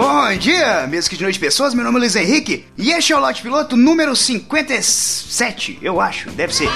Bom dia, mesmo que de noite pessoas, meu nome é Luiz Henrique e este é o Lote Piloto número 57, eu acho, deve ser.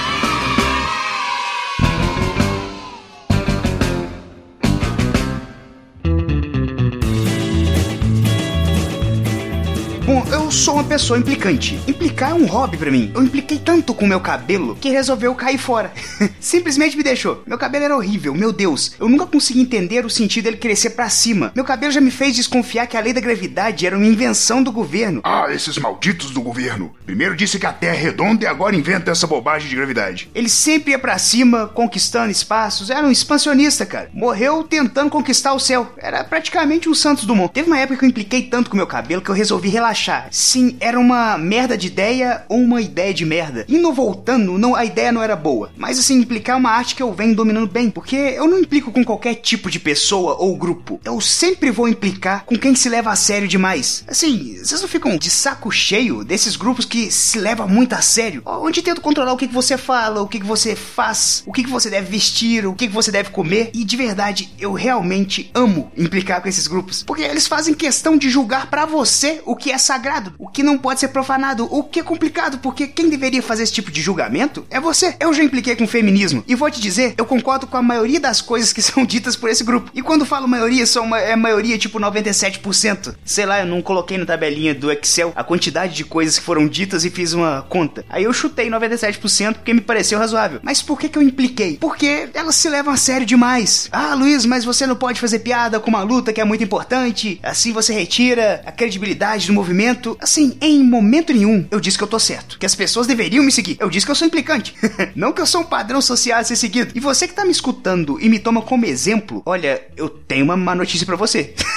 Eu sou uma pessoa implicante. Implicar é um hobby pra mim. Eu impliquei tanto com meu cabelo que resolveu cair fora. Simplesmente me deixou. Meu cabelo era horrível, meu Deus. Eu nunca consegui entender o sentido dele crescer para cima. Meu cabelo já me fez desconfiar que a lei da gravidade era uma invenção do governo. Ah, esses malditos do governo. Primeiro disse que a Terra é redonda e agora inventa essa bobagem de gravidade. Ele sempre ia para cima, conquistando espaços. Era um expansionista, cara. Morreu tentando conquistar o céu. Era praticamente um Santos Dumont. Teve uma época que eu impliquei tanto com meu cabelo que eu resolvi relaxar sim era uma merda de ideia ou uma ideia de merda. Indo voltando, não, a ideia não era boa. Mas assim, implicar é uma arte que eu venho dominando bem. Porque eu não implico com qualquer tipo de pessoa ou grupo. Eu sempre vou implicar com quem se leva a sério demais. Assim, vocês não ficam de saco cheio desses grupos que se levam muito a sério? Onde tentam controlar o que, que você fala, o que, que você faz, o que, que você deve vestir, o que, que você deve comer. E de verdade, eu realmente amo implicar com esses grupos. Porque eles fazem questão de julgar para você o que é sagrado, o que não pode ser profanado, o que é complicado, porque quem deveria fazer esse tipo de julgamento é você. Eu já impliquei com feminismo e vou te dizer, eu concordo com a maioria das coisas que são ditas por esse grupo. E quando falo maioria, são uma, é maioria tipo 97%. Sei lá, eu não coloquei na tabelinha do Excel a quantidade de coisas que foram ditas e fiz uma conta. Aí eu chutei 97% porque me pareceu razoável. Mas por que que eu impliquei? Porque elas se levam a sério demais. Ah, Luiz, mas você não pode fazer piada com uma luta que é muito importante. Assim você retira a credibilidade do movimento Assim, em momento nenhum eu disse que eu tô certo. Que as pessoas deveriam me seguir. Eu disse que eu sou implicante. Não que eu sou um padrão social a ser seguido. E você que tá me escutando e me toma como exemplo, olha, eu tenho uma má notícia para você.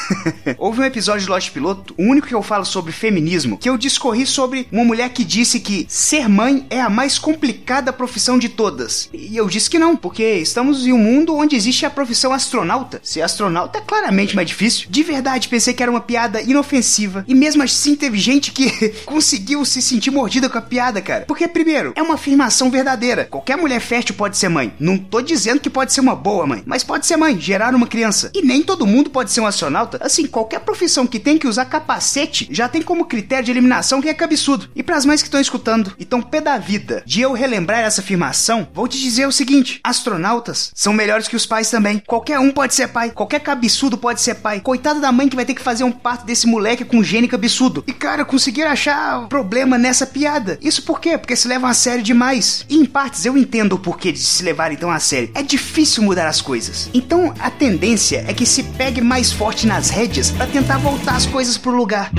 Houve um episódio de Lost Piloto, o único que eu falo sobre feminismo, que eu discorri sobre uma mulher que disse que ser mãe é a mais complicada profissão de todas. E eu disse que não, porque estamos em um mundo onde existe a profissão astronauta. Ser astronauta é claramente mais difícil. De verdade, pensei que era uma piada inofensiva e mesmo assim sim teve gente que conseguiu se sentir mordida com a piada, cara. Porque, primeiro, é uma afirmação verdadeira. Qualquer mulher fértil pode ser mãe. Não tô dizendo que pode ser uma boa mãe, mas pode ser mãe, gerar uma criança. E nem todo mundo pode ser um astronauta. Assim, qualquer profissão que tem que usar capacete já tem como critério de eliminação quem é cabeçudo. E pras mães que estão escutando e tão pé da vida de eu relembrar essa afirmação, vou te dizer o seguinte: astronautas são melhores que os pais também. Qualquer um pode ser pai, qualquer cabeçudo pode ser pai. Coitada da mãe que vai ter que fazer um parto desse moleque com cabeçudo tudo. E cara, conseguiram achar problema nessa piada. Isso por quê? Porque se levam a sério demais. E em partes eu entendo o porquê de se levarem tão a sério. É difícil mudar as coisas. Então a tendência é que se pegue mais forte nas rédeas para tentar voltar as coisas pro lugar.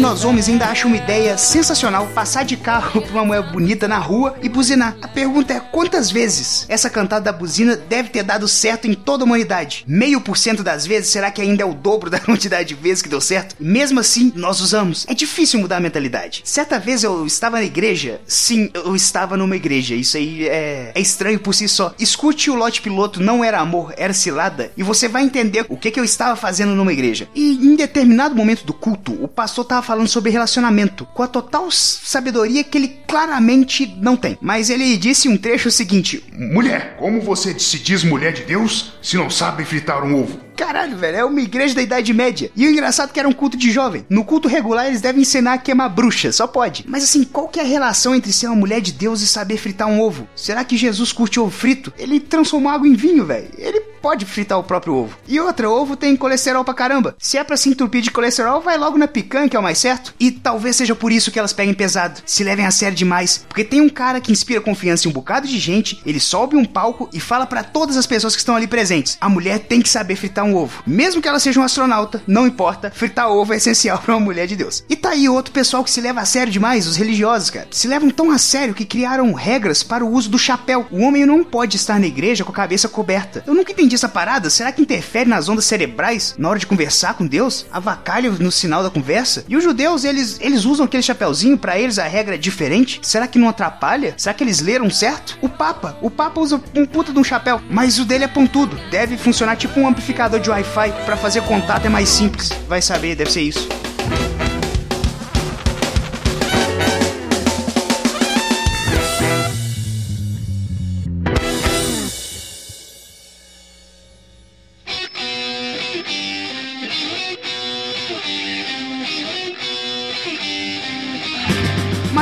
Nós homens ainda acha uma ideia sensacional passar de carro pra uma mulher bonita na rua e buzinar. A pergunta é quantas vezes essa cantada da buzina deve ter dado certo em toda a humanidade? Meio por cento das vezes? Será que ainda é o dobro da quantidade de vezes que deu certo? Mesmo assim, nós usamos. É difícil mudar a mentalidade. Certa vez eu estava na igreja. Sim, eu estava numa igreja. Isso aí é, é estranho por si só. Escute o lote piloto, não era amor, era cilada. E você vai entender o que, que eu estava fazendo numa igreja. E em determinado momento do culto, o pastor estava falando sobre relacionamento, com a total sabedoria que ele claramente não tem. Mas ele disse um trecho o seguinte: Mulher, como você se diz mulher de Deus se não sabe fritar um ovo? Caralho, velho, é uma igreja da Idade Média. E o engraçado é que era um culto de jovem. No culto regular eles devem ensinar a queimar bruxa, só pode. Mas assim, qual que é a relação entre ser uma mulher de Deus e saber fritar um ovo? Será que Jesus curte ovo frito? Ele transformou água em vinho, velho. Ele pode fritar o próprio ovo. E outra, ovo tem colesterol pra caramba. Se é pra se entupir de colesterol, vai logo na picanha, que é o mais certo. E talvez seja por isso que elas peguem pesado, se levem a sério demais. Porque tem um cara que inspira confiança em um bocado de gente, ele sobe um palco e fala para todas as pessoas que estão ali presentes: a mulher tem que saber fritar um ovo. Mesmo que ela seja um astronauta, não importa, fritar ovo é essencial para uma mulher de Deus. E tá aí outro pessoal que se leva a sério demais, os religiosos, cara. Se levam tão a sério que criaram regras para o uso do chapéu. O homem não pode estar na igreja com a cabeça coberta. Eu nunca entendi entendi essa parada. Será que interfere nas ondas cerebrais na hora de conversar com Deus? Avacalha no sinal da conversa? E os judeus, eles, eles usam aquele chapeuzinho, para eles a regra é diferente? Será que não atrapalha? Será que eles leram certo? O Papa, o Papa usa um puta de um chapéu, mas o dele é pontudo. Deve funcionar tipo um amplificador de Wi-Fi. Para fazer contato é mais simples. Vai saber, deve ser isso.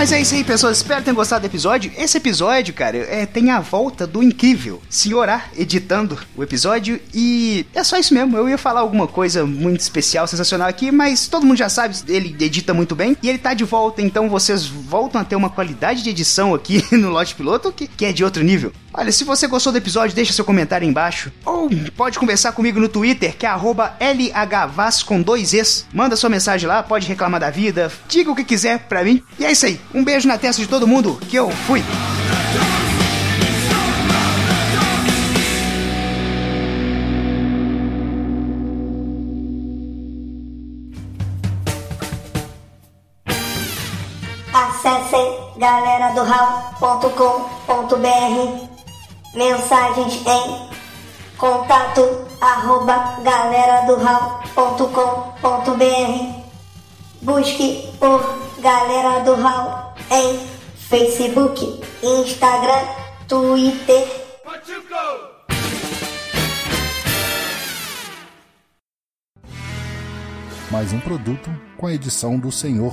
Mas é isso aí, pessoas. Espero que tenham gostado do episódio. Esse episódio, cara, é, tem a volta do incrível Senhorá editando o episódio. E é só isso mesmo. Eu ia falar alguma coisa muito especial, sensacional aqui, mas todo mundo já sabe, ele edita muito bem. E ele tá de volta, então vocês voltam a ter uma qualidade de edição aqui no Lote Piloto que, que é de outro nível. Olha, se você gostou do episódio, deixa seu comentário aí embaixo. Ou pode conversar comigo no Twitter, que é LHVAS com dois Es. Manda sua mensagem lá, pode reclamar da vida, diga o que quiser pra mim. E é isso aí. Um beijo na testa de todo mundo, que eu fui. Acessem galera do mensagens em contato arroba galera do busque por Galera do Hall em Facebook, Instagram, Twitter. Mais um produto com a edição do Senhor.